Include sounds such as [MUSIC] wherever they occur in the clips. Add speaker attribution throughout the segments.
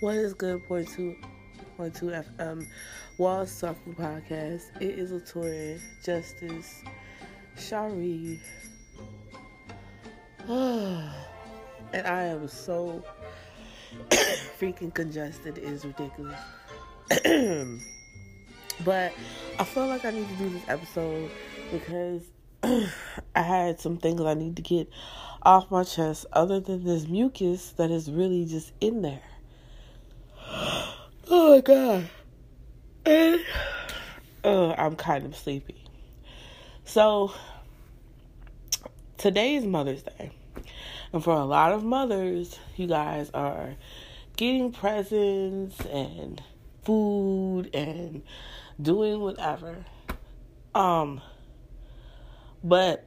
Speaker 1: What is good? Point two, point two FM, Wall Talking Podcast. It is Latoya, Justice, Shari, [SIGHS] and I am so [COUGHS] freaking congested. It is ridiculous. [COUGHS] but I feel like I need to do this episode because [COUGHS] I had some things I need to get off my chest other than this mucus that is really just in there. Oh my god. And uh, I'm kind of sleepy. So today is Mother's Day. And for a lot of mothers, you guys are getting presents and food and doing whatever. Um but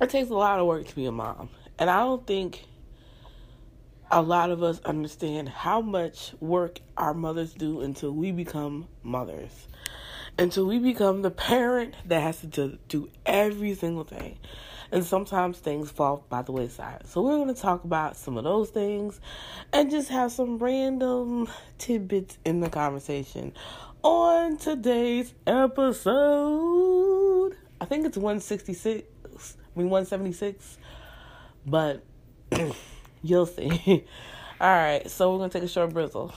Speaker 1: it takes a lot of work to be a mom. And I don't think a lot of us understand how much work our mothers do until we become mothers. Until we become the parent that has to do every single thing. And sometimes things fall by the wayside. So we're going to talk about some of those things and just have some random tidbits in the conversation on today's episode. I think it's 166. I mean 176. But [CLEARS THROAT] You'll see. [LAUGHS] All right, so we're gonna take a short brizzle.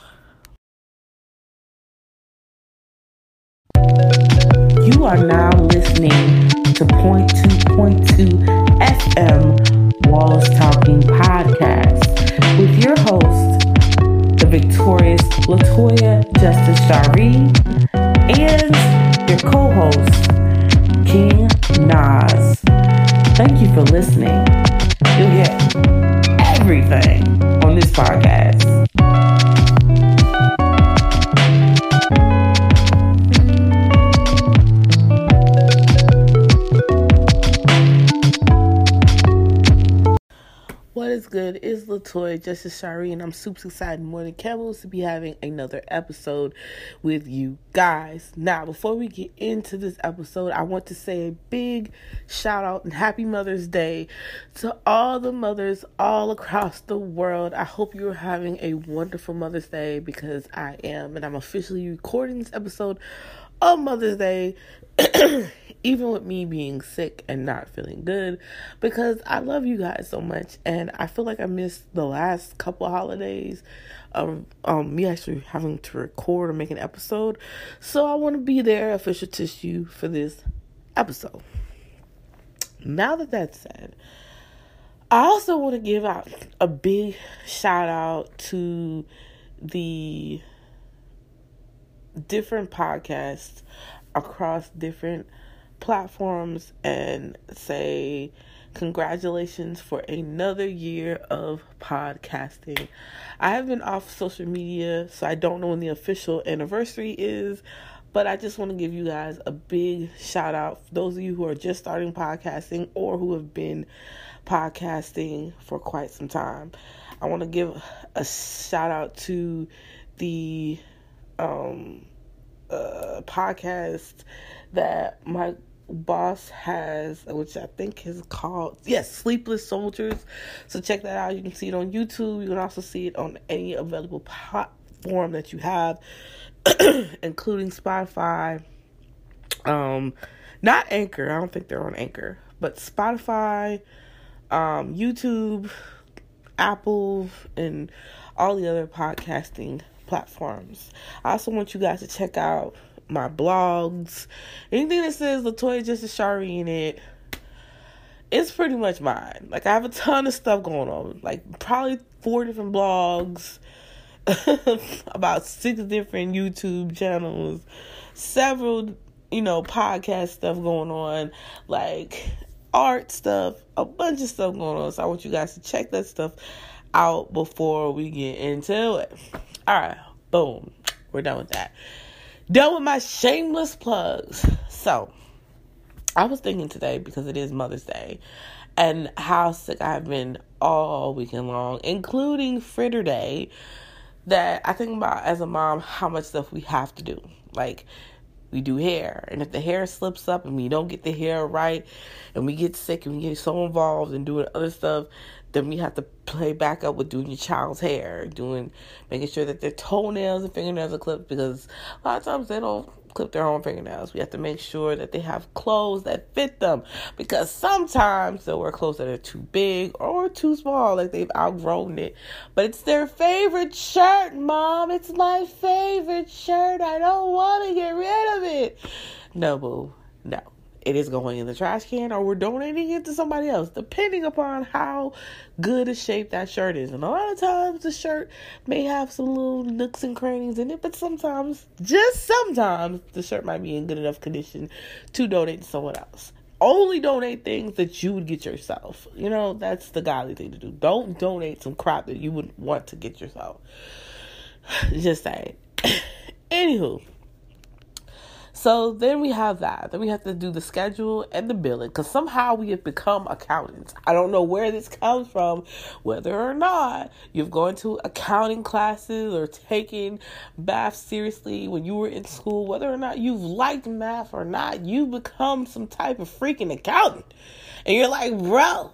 Speaker 1: You are now listening to Point Two Point Two FM Walls Talking Podcast with your host, the victorious Latoya Justice Shari, and your co-host, King Nas. Thank you for listening. You'll get everything on this podcast. Latoya, Justice Shari, and I'm super excited more than camels to be having another episode with you guys. Now, before we get into this episode, I want to say a big shout out and happy Mother's Day to all the mothers all across the world. I hope you're having a wonderful Mother's Day because I am, and I'm officially recording this episode on Mother's Day. [CLEARS THROAT] even with me being sick and not feeling good because I love you guys so much and I feel like I missed the last couple holidays of um me actually having to record or make an episode. So I want to be there official tissue for this episode. Now that that's said, I also want to give out a big shout out to the different podcasts across different platforms and say congratulations for another year of podcasting. I have been off social media, so I don't know when the official anniversary is, but I just want to give you guys a big shout out. For those of you who are just starting podcasting or who have been podcasting for quite some time. I want to give a shout out to the um, uh, podcast that my boss has, which I think is called, yes, Sleepless Soldiers. So check that out. You can see it on YouTube. You can also see it on any available platform that you have, [CLEARS THROAT] including Spotify. Um, not Anchor. I don't think they're on Anchor, but Spotify, um, YouTube, Apple, and all the other podcasting platforms. I also want you guys to check out my blogs, anything that says Latoya Justice Shari in it, it's pretty much mine. Like I have a ton of stuff going on, like probably four different blogs, [LAUGHS] about six different YouTube channels, several, you know, podcast stuff going on, like art stuff, a bunch of stuff going on. So I want you guys to check that stuff out before we get into it. All right, boom. We're done with that. Done with my shameless plugs. So, I was thinking today because it is Mother's Day and how sick I've been all weekend long, including Fritter Day, that I think about as a mom how much stuff we have to do. Like, we do hair, and if the hair slips up and we don't get the hair right, and we get sick and we get so involved in doing other stuff, Then we have to play back up with doing your child's hair, doing making sure that their toenails and fingernails are clipped because a lot of times they don't clip their own fingernails. We have to make sure that they have clothes that fit them because sometimes they'll wear clothes that are too big or too small, like they've outgrown it. But it's their favorite shirt, mom. It's my favorite shirt. I don't want to get rid of it. No, boo. No it is going in the trash can or we're donating it to somebody else, depending upon how good a shape that shirt is. And a lot of times the shirt may have some little nooks and crannies in it, but sometimes, just sometimes, the shirt might be in good enough condition to donate to someone else. Only donate things that you would get yourself. You know, that's the godly thing to do. Don't donate some crap that you would want to get yourself. [SIGHS] Just saying. [COUGHS] Anywho. So then we have that. Then we have to do the schedule and the billing because somehow we have become accountants. I don't know where this comes from, whether or not you've gone to accounting classes or taken math seriously when you were in school, whether or not you've liked math or not, you've become some type of freaking accountant. And you're like, bro,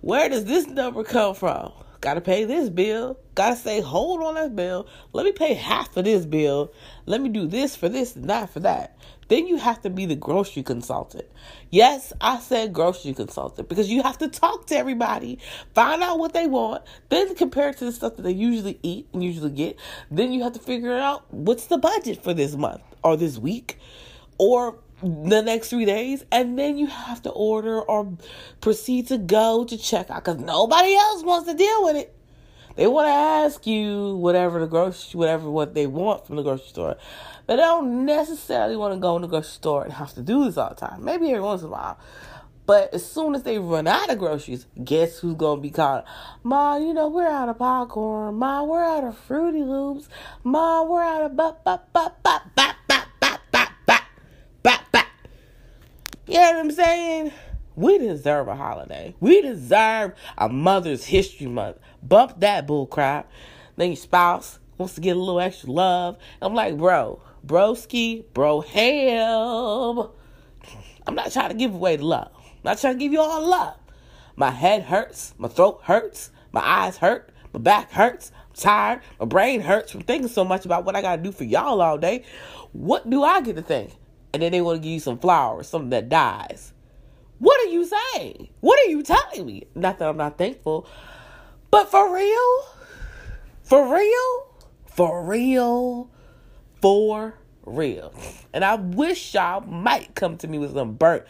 Speaker 1: where does this number come from? Gotta pay this bill. Gotta say, hold on that bill. Let me pay half of this bill. Let me do this for this and that for that. Then you have to be the grocery consultant. Yes, I said grocery consultant because you have to talk to everybody, find out what they want, then compare it to the stuff that they usually eat and usually get. Then you have to figure out what's the budget for this month or this week or the next three days, and then you have to order or proceed to go to checkout because nobody else wants to deal with it. They want to ask you whatever the grocery, whatever what they want from the grocery store, but they don't necessarily want to go in the grocery store and have to do this all the time. Maybe every once in a while. But as soon as they run out of groceries, guess who's gonna be called? Ma, you know, we're out of popcorn. Ma, we're out of Fruity Loops. Ma, we're out of bop bop bop bop bop bop bop bop bop. You know what I'm saying? We deserve a holiday. We deserve a Mother's History Month. Bump that bullcrap. Then your spouse wants to get a little extra love. I'm like, bro, broski, bro, ham. I'm not trying to give away the love. I'm not trying to give you all love. My head hurts. My throat hurts. My eyes hurt. My back hurts. I'm tired. My brain hurts from thinking so much about what I got to do for y'all all day. What do I get to think? And then they want to give you some flowers, something that dies. What are you saying? What are you telling me? Not that I'm not thankful, but for real? For real? For real? For real. And I wish y'all might come to me with some burnt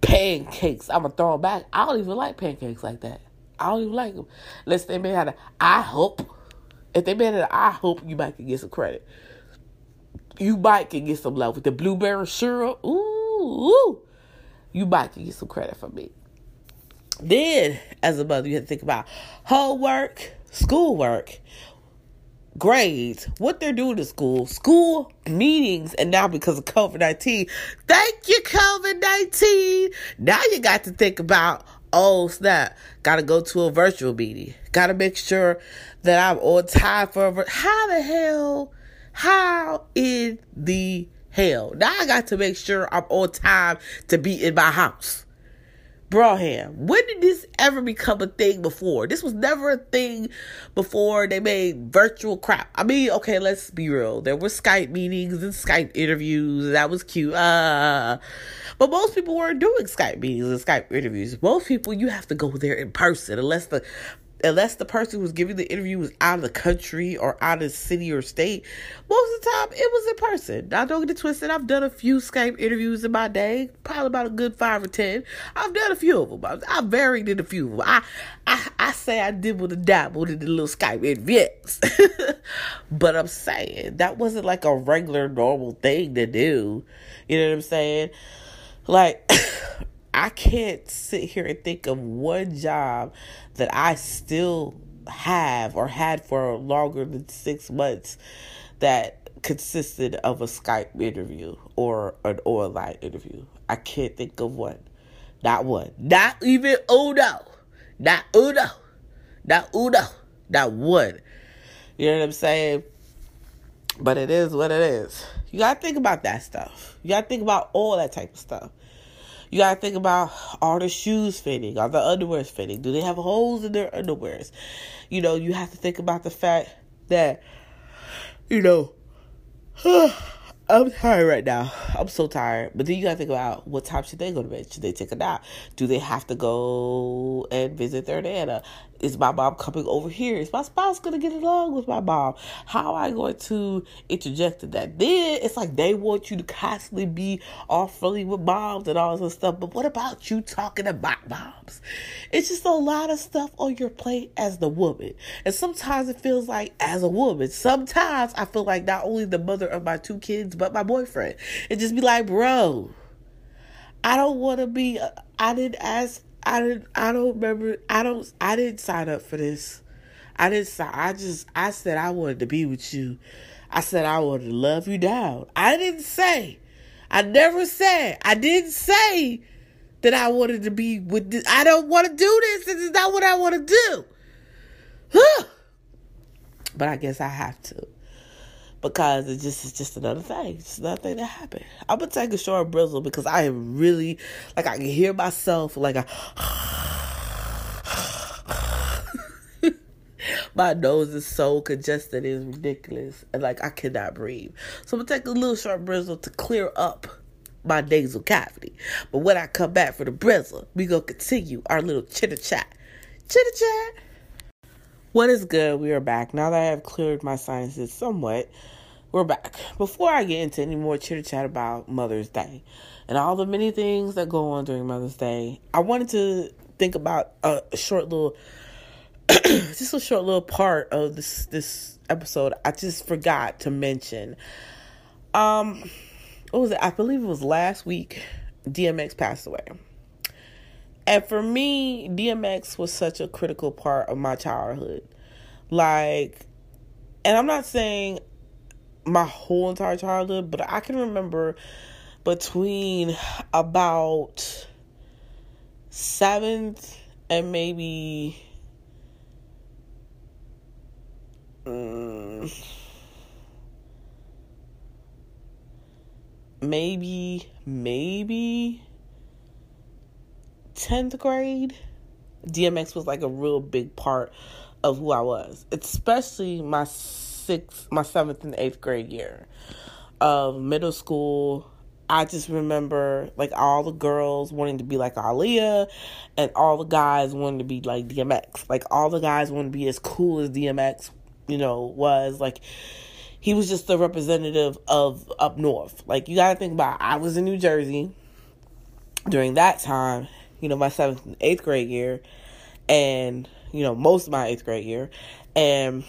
Speaker 1: pancakes. I'm gonna throw them back. I don't even like pancakes like that. I don't even like them. Unless they made out of I hope. If they made it I hope you might get some credit. You might can get some love with the blueberry syrup. Ooh, ooh you might can get some credit from me. Then, as a mother, you have to think about homework, schoolwork, grades, what they're doing in school, school meetings, and now because of COVID 19, thank you, COVID 19. Now you got to think about, oh snap, gotta go to a virtual meeting, gotta make sure that I'm on time for a. How the hell? How in the hell. Now I got to make sure I'm on time to be in my house. Brawham, when did this ever become a thing before? This was never a thing before they made virtual crap. I mean, okay, let's be real. There were Skype meetings and Skype interviews. That was cute. Uh, but most people weren't doing Skype meetings and Skype interviews. Most people, you have to go there in person unless the unless the person who's giving the interview was out of the country or out of city or state, most of the time it was in person. Now don't get it twisted. I've done a few Skype interviews in my day, probably about a good five or ten. I've done a few of them. I, I varied in a few of them. I, I, I say I did with a dabble in the little Skype interviews. [LAUGHS] but I'm saying that wasn't like a regular normal thing to do. You know what I'm saying? Like I can't sit here and think of one job that I still have or had for longer than six months that consisted of a Skype interview or an online interview. I can't think of one. Not one. Not even Uno. Not Uno. Not Uno. Not one. You know what I'm saying? But it is what it is. You gotta think about that stuff. You gotta think about all that type of stuff. You gotta think about are the shoes fitting? Are the underwears fitting? Do they have holes in their underwears? You know, you have to think about the fact that, you know, I'm tired right now. I'm so tired. But then you gotta think about what time should they go to bed? Should they take a nap? Do they have to go and visit their nana? Is my mom coming over here? Is my spouse gonna get along with my mom? How am I going to interject in that? Then it's like they want you to constantly be all friendly with moms and all this stuff. But what about you talking about moms? It's just a lot of stuff on your plate as the woman. And sometimes it feels like as a woman, sometimes I feel like not only the mother of my two kids, but my boyfriend. It just be like, bro, I don't want to be, uh, I didn't ask I didn't. I don't remember. I don't. I didn't sign up for this. I didn't. sign I just. I said I wanted to be with you. I said I wanted to love you down. I didn't say. I never said. I didn't say that I wanted to be with. This. I don't want to do this. This is not what I want to do. but I guess I have to because it just is just another thing. It's another thing that happened. I'm gonna take a short bristle because I am really like I can hear myself like I [LAUGHS] my nose is so congested it's ridiculous and like I cannot breathe. So I'm gonna take a little short bristle to clear up my nasal cavity. But when I come back for the bristle, we gonna continue our little chitter chat. Chitter chat. What is good? We are back. Now that I have cleared my sinuses somewhat, we're back. Before I get into any more chitter chat about Mother's Day and all the many things that go on during Mother's Day, I wanted to think about a short little, [CLEARS THROAT] just a short little part of this this episode. I just forgot to mention. Um, what was it? I believe it was last week. DMX passed away. And for me, DMX was such a critical part of my childhood. Like, and I'm not saying my whole entire childhood, but I can remember between about seventh and maybe um, maybe maybe 10th grade DMX was like a real big part of who I was especially my sixth, my seventh and eighth grade year of middle school. I just remember like all the girls wanting to be like Aaliyah and all the guys wanting to be like DMX. Like all the guys wanted to be as cool as DMX, you know, was like he was just the representative of up north. Like you gotta think about I was in New Jersey during that time, you know, my seventh and eighth grade year and you know, most of my eighth grade year. And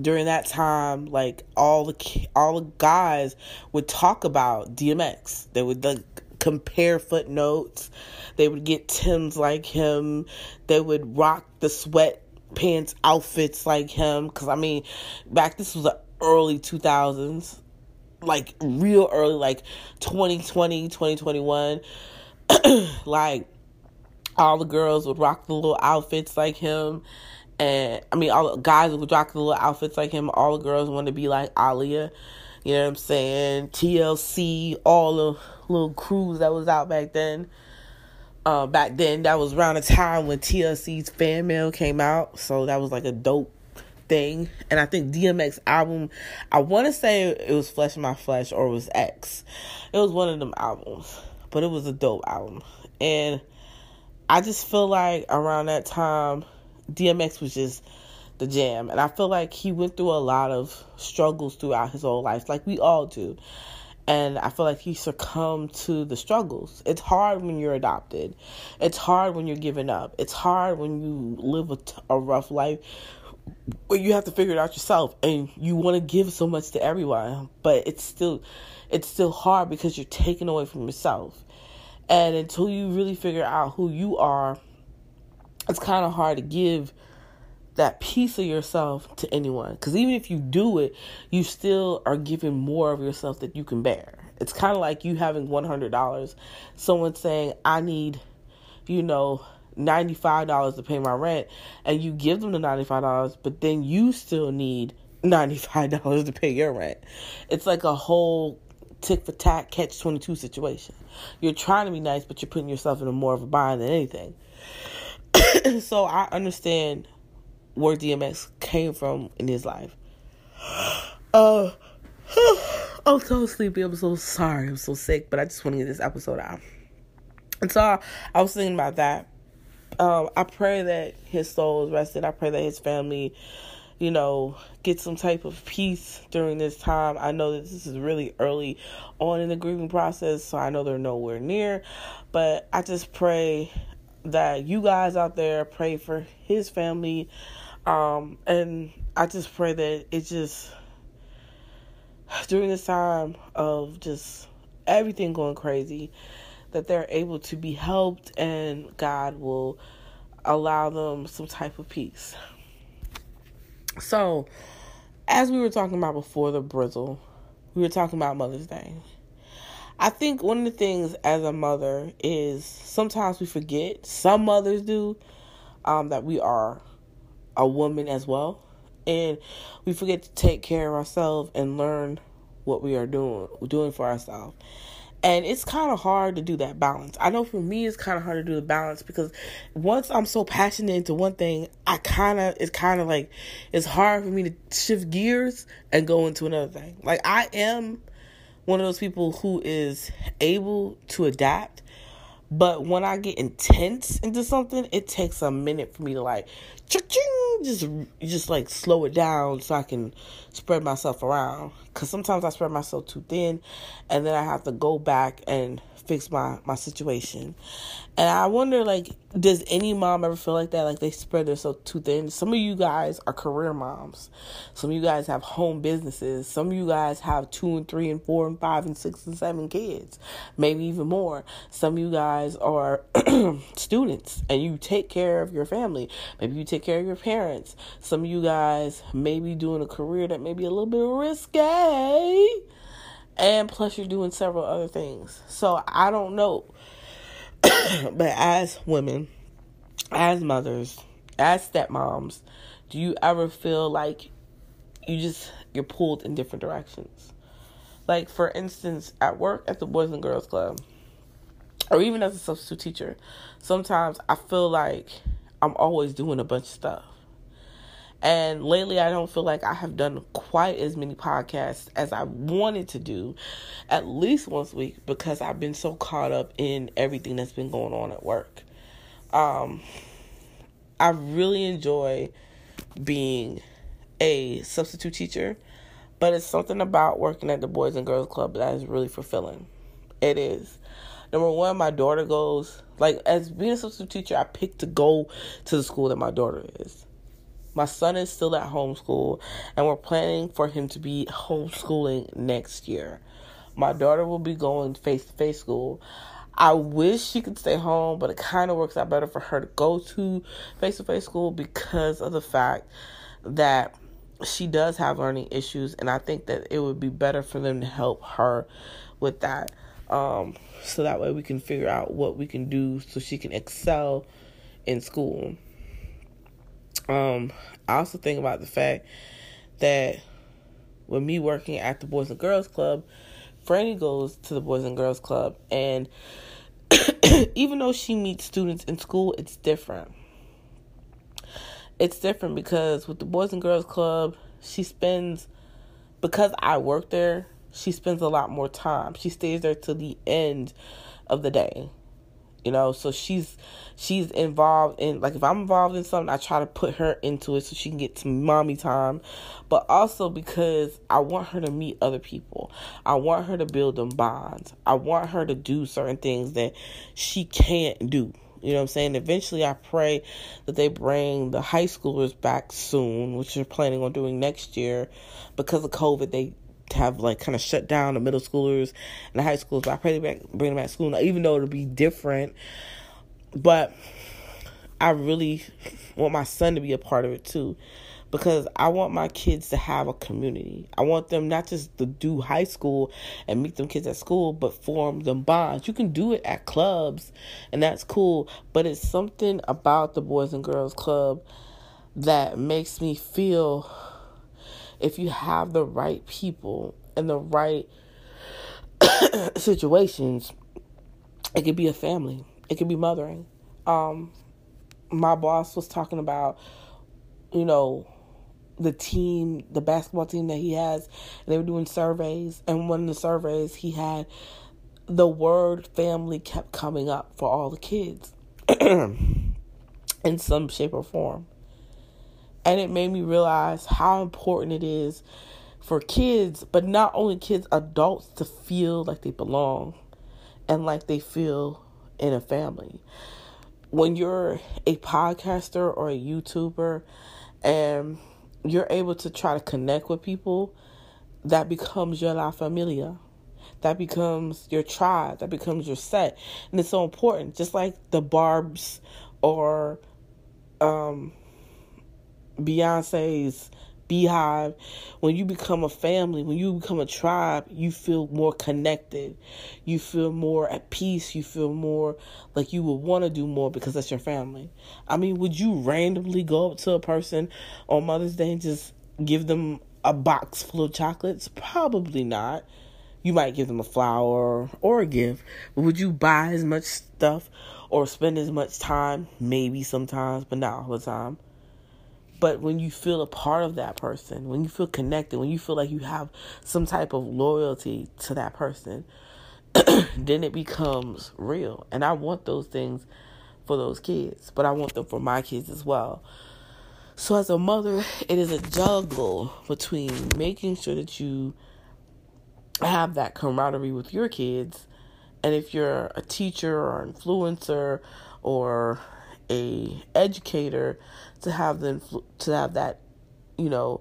Speaker 1: during that time, like all the all the guys would talk about DMX. They would like compare footnotes. They would get Tim's like him. They would rock the sweatpants outfits like him. Cause I mean, back this was the early two thousands, like real early, like 2020, 2021. [CLEARS THROAT] like all the girls would rock the little outfits like him and I mean, all the guys would rock the little outfits like him. All the girls want to be like Aaliyah. You know what I'm saying? TLC, all the little crews that was out back then. Uh, back then, that was around the time when TLC's Fan Mail came out. So that was like a dope thing. And I think DMX album, I want to say it was Flesh My Flesh or it was X. It was one of them albums, but it was a dope album. And I just feel like around that time, DMX was just the jam. And I feel like he went through a lot of struggles throughout his whole life, like we all do. And I feel like he succumbed to the struggles. It's hard when you're adopted. It's hard when you're giving up. It's hard when you live a, t- a rough life where you have to figure it out yourself and you want to give so much to everyone, but it's still it's still hard because you're taken away from yourself. And until you really figure out who you are it's kind of hard to give that piece of yourself to anyone. Because even if you do it you still are giving more of yourself that you can bear. It's kind of like you having $100 someone saying i need you know $95 to pay my rent and you give them the $95 but then you still need $95 to pay your rent. It's like a whole tick for tack catch 22 situation. You're trying to be nice, but you're putting yourself in a more of a bind than anything. [COUGHS] so I understand where DMX came from in his life. [SIGHS] Uh, [SIGHS] I'm so sleepy. I'm so sorry. I'm so sick, but I just want to get this episode out. And so I, I was thinking about that. Um, I pray that his soul is rested. I pray that his family, you know, get some type of peace during this time. I know that this is really early on in the grieving process, so I know they're nowhere near. But I just pray that you guys out there pray for his family. Um, and I just pray that it just during this time of just everything going crazy that they're able to be helped and God will allow them some type of peace. So, as we were talking about before the brizzle, we were talking about Mother's Day. I think one of the things as a mother is sometimes we forget, some mothers do, um, that we are a woman as well. And we forget to take care of ourselves and learn what we are doing doing for ourselves. And it's kind of hard to do that balance. I know for me, it's kind of hard to do the balance because once I'm so passionate into one thing, I kind of, it's kind of like, it's hard for me to shift gears and go into another thing. Like, I am one of those people who is able to adapt. But when I get intense into something, it takes a minute for me to like just just like slow it down so I can spread myself around. Cause sometimes I spread myself too thin, and then I have to go back and fix my my situation. And I wonder, like, does any mom ever feel like that? Like they spread themselves too thin. Some of you guys are career moms. Some of you guys have home businesses. Some of you guys have two and three and four and five and six and seven kids, maybe even more. Some of you guys are [CLEARS THROAT] students and you take care of your family. Maybe you take care of your parents. Some of you guys may be doing a career that may be a little bit risque and plus you're doing several other things. So I don't know. [COUGHS] but as women, as mothers, as stepmoms, do you ever feel like you just you're pulled in different directions? Like for instance, at work at the Boys and Girls Club, or even as a substitute teacher, sometimes I feel like I'm always doing a bunch of stuff. And lately, I don't feel like I have done quite as many podcasts as I wanted to do, at least once a week, because I've been so caught up in everything that's been going on at work. Um, I really enjoy being a substitute teacher, but it's something about working at the Boys and Girls Club that is really fulfilling. It is. Number one, my daughter goes, like, as being a substitute teacher, I pick to go to the school that my daughter is. My son is still at homeschool, and we're planning for him to be homeschooling next year. My daughter will be going face to face school. I wish she could stay home, but it kind of works out better for her to go to face to face school because of the fact that she does have learning issues, and I think that it would be better for them to help her with that. Um, so that way we can figure out what we can do so she can excel in school. Um, I also think about the fact that with me working at the Boys and Girls Club, Franny goes to the Boys and Girls Club, and [CLEARS THROAT] even though she meets students in school, it's different. It's different because with the Boys and Girls Club, she spends, because I work there, she spends a lot more time. She stays there till the end of the day you know? So she's she's involved in like if i'm involved in something i try to put her into it so she can get some mommy time. But also because i want her to meet other people. I want her to build them bonds. I want her to do certain things that she can't do. You know what I'm saying? Eventually, I pray that they bring the high schoolers back soon, which they're planning on doing next year. Because of COVID, they have like kind of shut down the middle schoolers and the high schools. But I pray they back, bring them back to school, now, even though it'll be different. But I really want my son to be a part of it too, because I want my kids to have a community. I want them not just to do high school and meet them kids at school, but form them bonds. You can do it at clubs, and that's cool. But it's something about the Boys and Girls Club that makes me feel if you have the right people and the right [COUGHS] situations, it could be a family, it could be mothering. Um, my boss was talking about, you know, the team, the basketball team that he has, they were doing surveys. And one of the surveys, he had the word family kept coming up for all the kids [COUGHS] in some shape or form. And it made me realize how important it is for kids, but not only kids, adults to feel like they belong and like they feel in a family. When you're a podcaster or a YouTuber and you're able to try to connect with people, that becomes your La Familia. That becomes your tribe. That becomes your set. And it's so important. Just like the Barb's or um, Beyonce's Beyhive, when you become a family, when you become a tribe, you feel more connected. You feel more at peace. You feel more like you would want to do more because that's your family. I mean, would you randomly go up to a person on Mother's Day and just give them a box full of chocolates? Probably not. You might give them a flower or a gift, but would you buy as much stuff or spend as much time? Maybe sometimes, but not all the time. But when you feel a part of that person, when you feel connected, when you feel like you have some type of loyalty to that person, [CLEARS THROAT] then it becomes real. And I want those things for those kids, but I want them for my kids as well. So, as a mother, it is a juggle between making sure that you have that camaraderie with your kids. And if you're a teacher or influencer or a educator, to have them to have that, you know,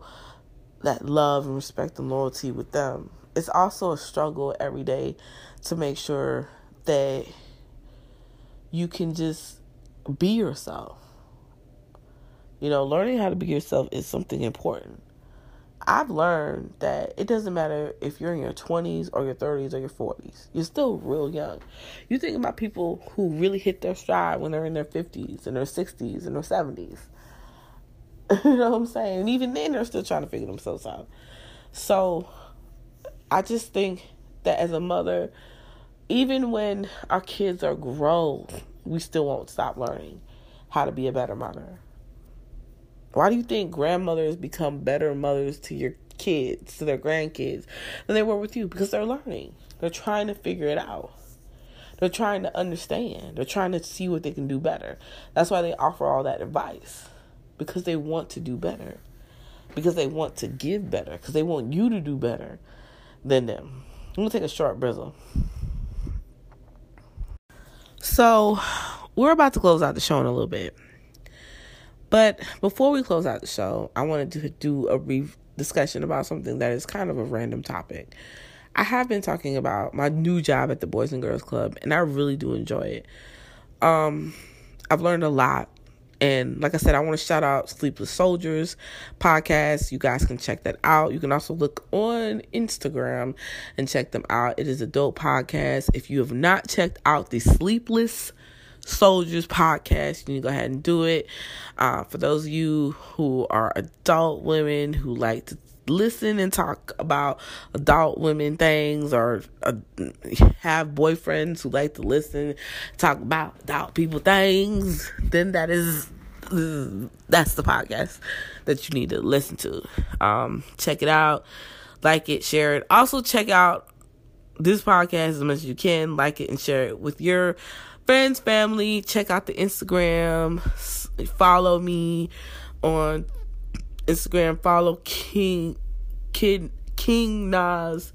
Speaker 1: that love and respect and loyalty with them. It's also a struggle every day to make sure that you can just be yourself. You know, learning how to be yourself is something important. I've learned that it doesn't matter if you're in your 20s or your 30s or your 40s. You're still real young. You think about people who really hit their stride when they're in their 50s and their 60s and their 70s. [LAUGHS] you know what I'm saying? And even then, they're still trying to figure themselves out. So I just think that as a mother, even when our kids are grown, we still won't stop learning how to be a better mother. Why do you think grandmothers become better mothers to your kids, to their grandkids, than they were with you? Because they're learning. They're trying to figure it out. They're trying to understand. They're trying to see what they can do better. That's why they offer all that advice because they want to do better, because they want to give better, because they want you to do better than them. I'm gonna take a short brizzle. So, we're about to close out the show in a little bit. But before we close out the show, I wanted to do a brief discussion about something that is kind of a random topic. I have been talking about my new job at the Boys and Girls Club, and I really do enjoy it. Um, I've learned a lot and like I said, I want to shout out Sleepless Soldiers podcast. You guys can check that out. You can also look on Instagram and check them out. It is a dope podcast. If you have not checked out the Sleepless Soldiers podcast, you to go ahead and do it. Uh, for those of you who are adult women who like to listen and talk about adult women things or uh, have boyfriends who like to listen talk about adult people things then that is that's the podcast that you need to listen to. Um check it out. Like it share it. Also check out this podcast as much as you can. Like it and share it with your friends family check out the instagram follow me on Instagram, follow King Kid King Nas.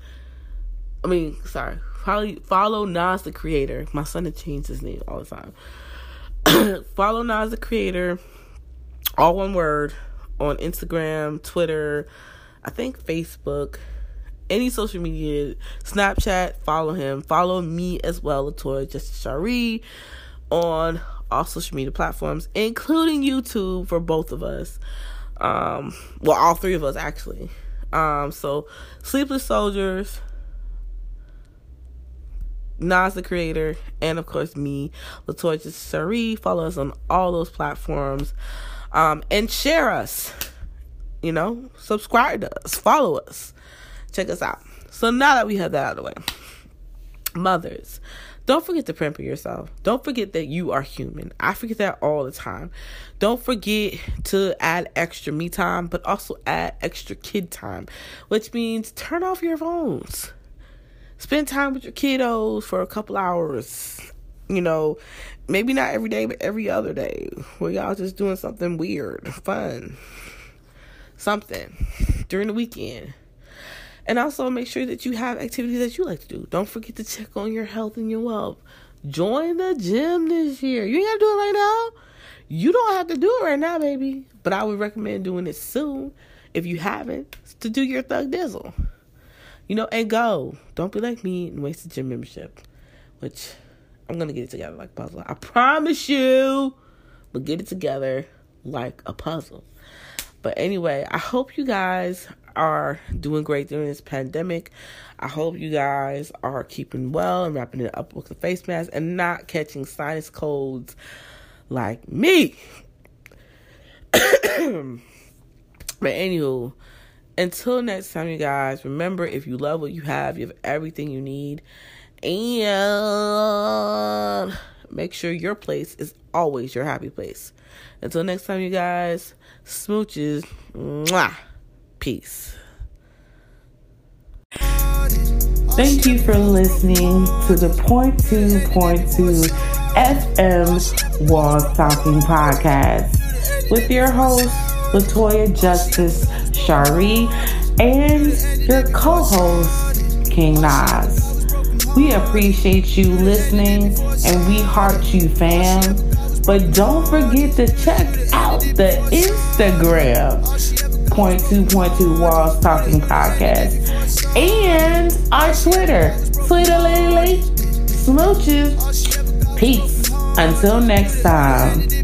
Speaker 1: I mean, sorry. Follow follow Nas the creator. My son has changed his name all the time. [CLEARS THROAT] follow Nas the creator. All one word on Instagram, Twitter, I think Facebook, any social media, Snapchat, follow him. Follow me as well, Latoya Justice Shari, on all social media platforms, including YouTube for both of us. Um, well, all three of us actually. Um, so Sleepless Soldiers, Nas the creator, and of course me, Latoya Shari. Follow us on all those platforms. Um, and share us. You know, subscribe to us, follow us, check us out. So now that we have that out of the way, Mothers, don't forget to pamper yourself. Don't forget that you are human. I forget that all the time. Don't forget to add extra me time, but also add extra kid time, which means turn off your phones. Spend time with your kiddos for a couple hours. You know, maybe not every day, but every other day, where y'all just doing something weird, fun, something during the weekend. And also make sure that you have activities that you like to do. Don't forget to check on your health and your wealth. Join the gym this year. You ain't gotta do it right now. You don't have to do it right now, baby. But I would recommend doing it soon if you haven't to do your thug dizzle. You know, and go. Don't be like me and waste the gym membership. Which I'm gonna get it together like puzzle. I promise you. But get it together like a puzzle. But anyway, I hope you guys are doing great during this pandemic. I hope you guys are keeping well and wrapping it up with the face mask and not catching sinus colds like me. [COUGHS] but anywho, until next time, you guys, remember if you love what you have, you have everything you need. And make sure your place is always your happy place. Until next time, you guys, smooches. Mwah. Peace. Thank you for listening to the Point Two Point Two FM Walls Talking Podcast with your host Latoya Justice Shari and your co-host King Nas. We appreciate you listening and we heart you, fam. But don't forget to check out the Instagram Point Two Point Two Walls Talking Podcast and our Twitter, Twitter Lily Smooches. Peace. Until next time.